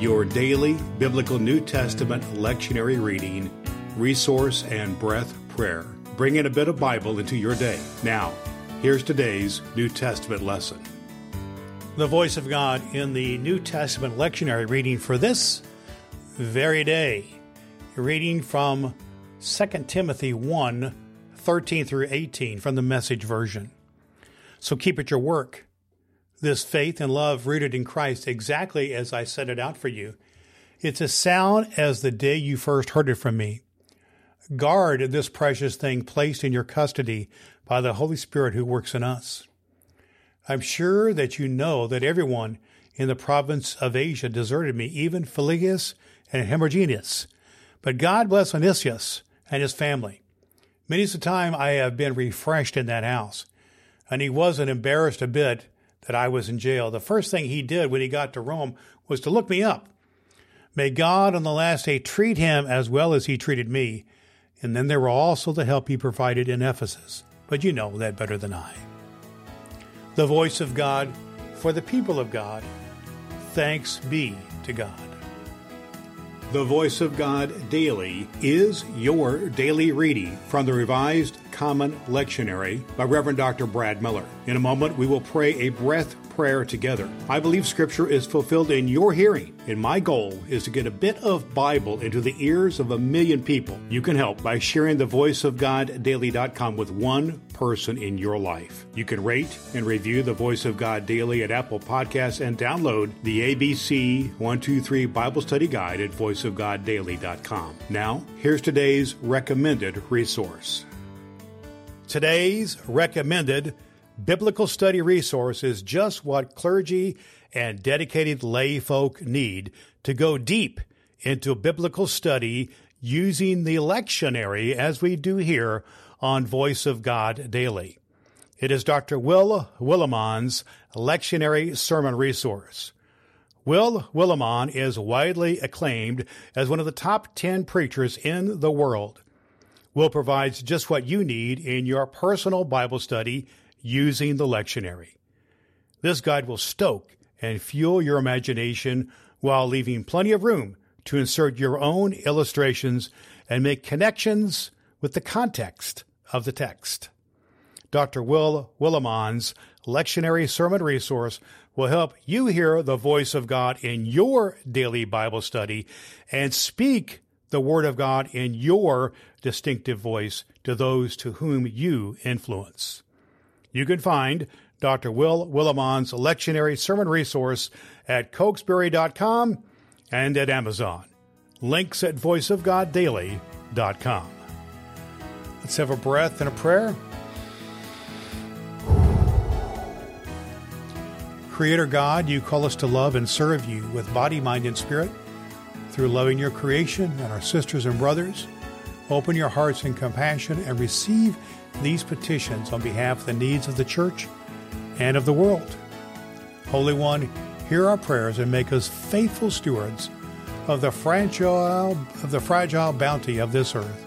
your daily biblical New Testament lectionary reading, resource, and breath prayer. Bring in a bit of Bible into your day. Now, here's today's New Testament lesson. The voice of God in the New Testament lectionary reading for this very day. Reading from 2 Timothy 1 13 through 18 from the message version. So keep at your work this faith and love rooted in Christ exactly as I set it out for you. It's as sound as the day you first heard it from me. Guard this precious thing placed in your custody by the Holy Spirit who works in us. I'm sure that you know that everyone in the province of Asia deserted me, even Phygelus and Hermogenes. But God bless Onesiphorus and his family. Many's the time I have been refreshed in that house, and he wasn't embarrassed a bit that I was in jail, the first thing he did when he got to Rome was to look me up. May God on the last day treat him as well as he treated me. And then there were also the help he provided in Ephesus. But you know that better than I. The voice of God for the people of God. Thanks be to God. The Voice of God Daily is your daily reading from the Revised Common Lectionary by Reverend Dr. Brad Miller. In a moment, we will pray a breath prayer together. I believe Scripture is fulfilled in your hearing, and my goal is to get a bit of Bible into the ears of a million people. You can help by sharing the Voice of God Daily.com with one person in your life. You can rate and review the Voice of God Daily at Apple Podcasts and download the ABC 123 Bible Study Guide at voiceofgoddaily.com. Now, here's today's recommended resource. Today's recommended biblical study resource is just what clergy and dedicated lay folk need to go deep into biblical study using the lectionary as we do here on Voice of God Daily. It is Dr. Will Willimon's lectionary sermon resource. Will Willimon is widely acclaimed as one of the top 10 preachers in the world. Will provides just what you need in your personal Bible study using the lectionary. This guide will stoke and fuel your imagination while leaving plenty of room to insert your own illustrations and make connections with the context of the text. Dr. Will Willimon's lectionary sermon resource will help you hear the voice of God in your daily Bible study and speak the Word of God in your distinctive voice to those to whom you influence. You can find Dr. Will Willimon's lectionary sermon resource at cokesbury.com and at Amazon. Links at voiceofgoddaily.com. Let's have a breath and a prayer. Creator God, you call us to love and serve you with body, mind, and spirit through loving your creation and our sisters and brothers. Open your hearts in compassion and receive these petitions on behalf of the needs of the church and of the world. Holy One, hear our prayers and make us faithful stewards of the fragile of the fragile bounty of this earth,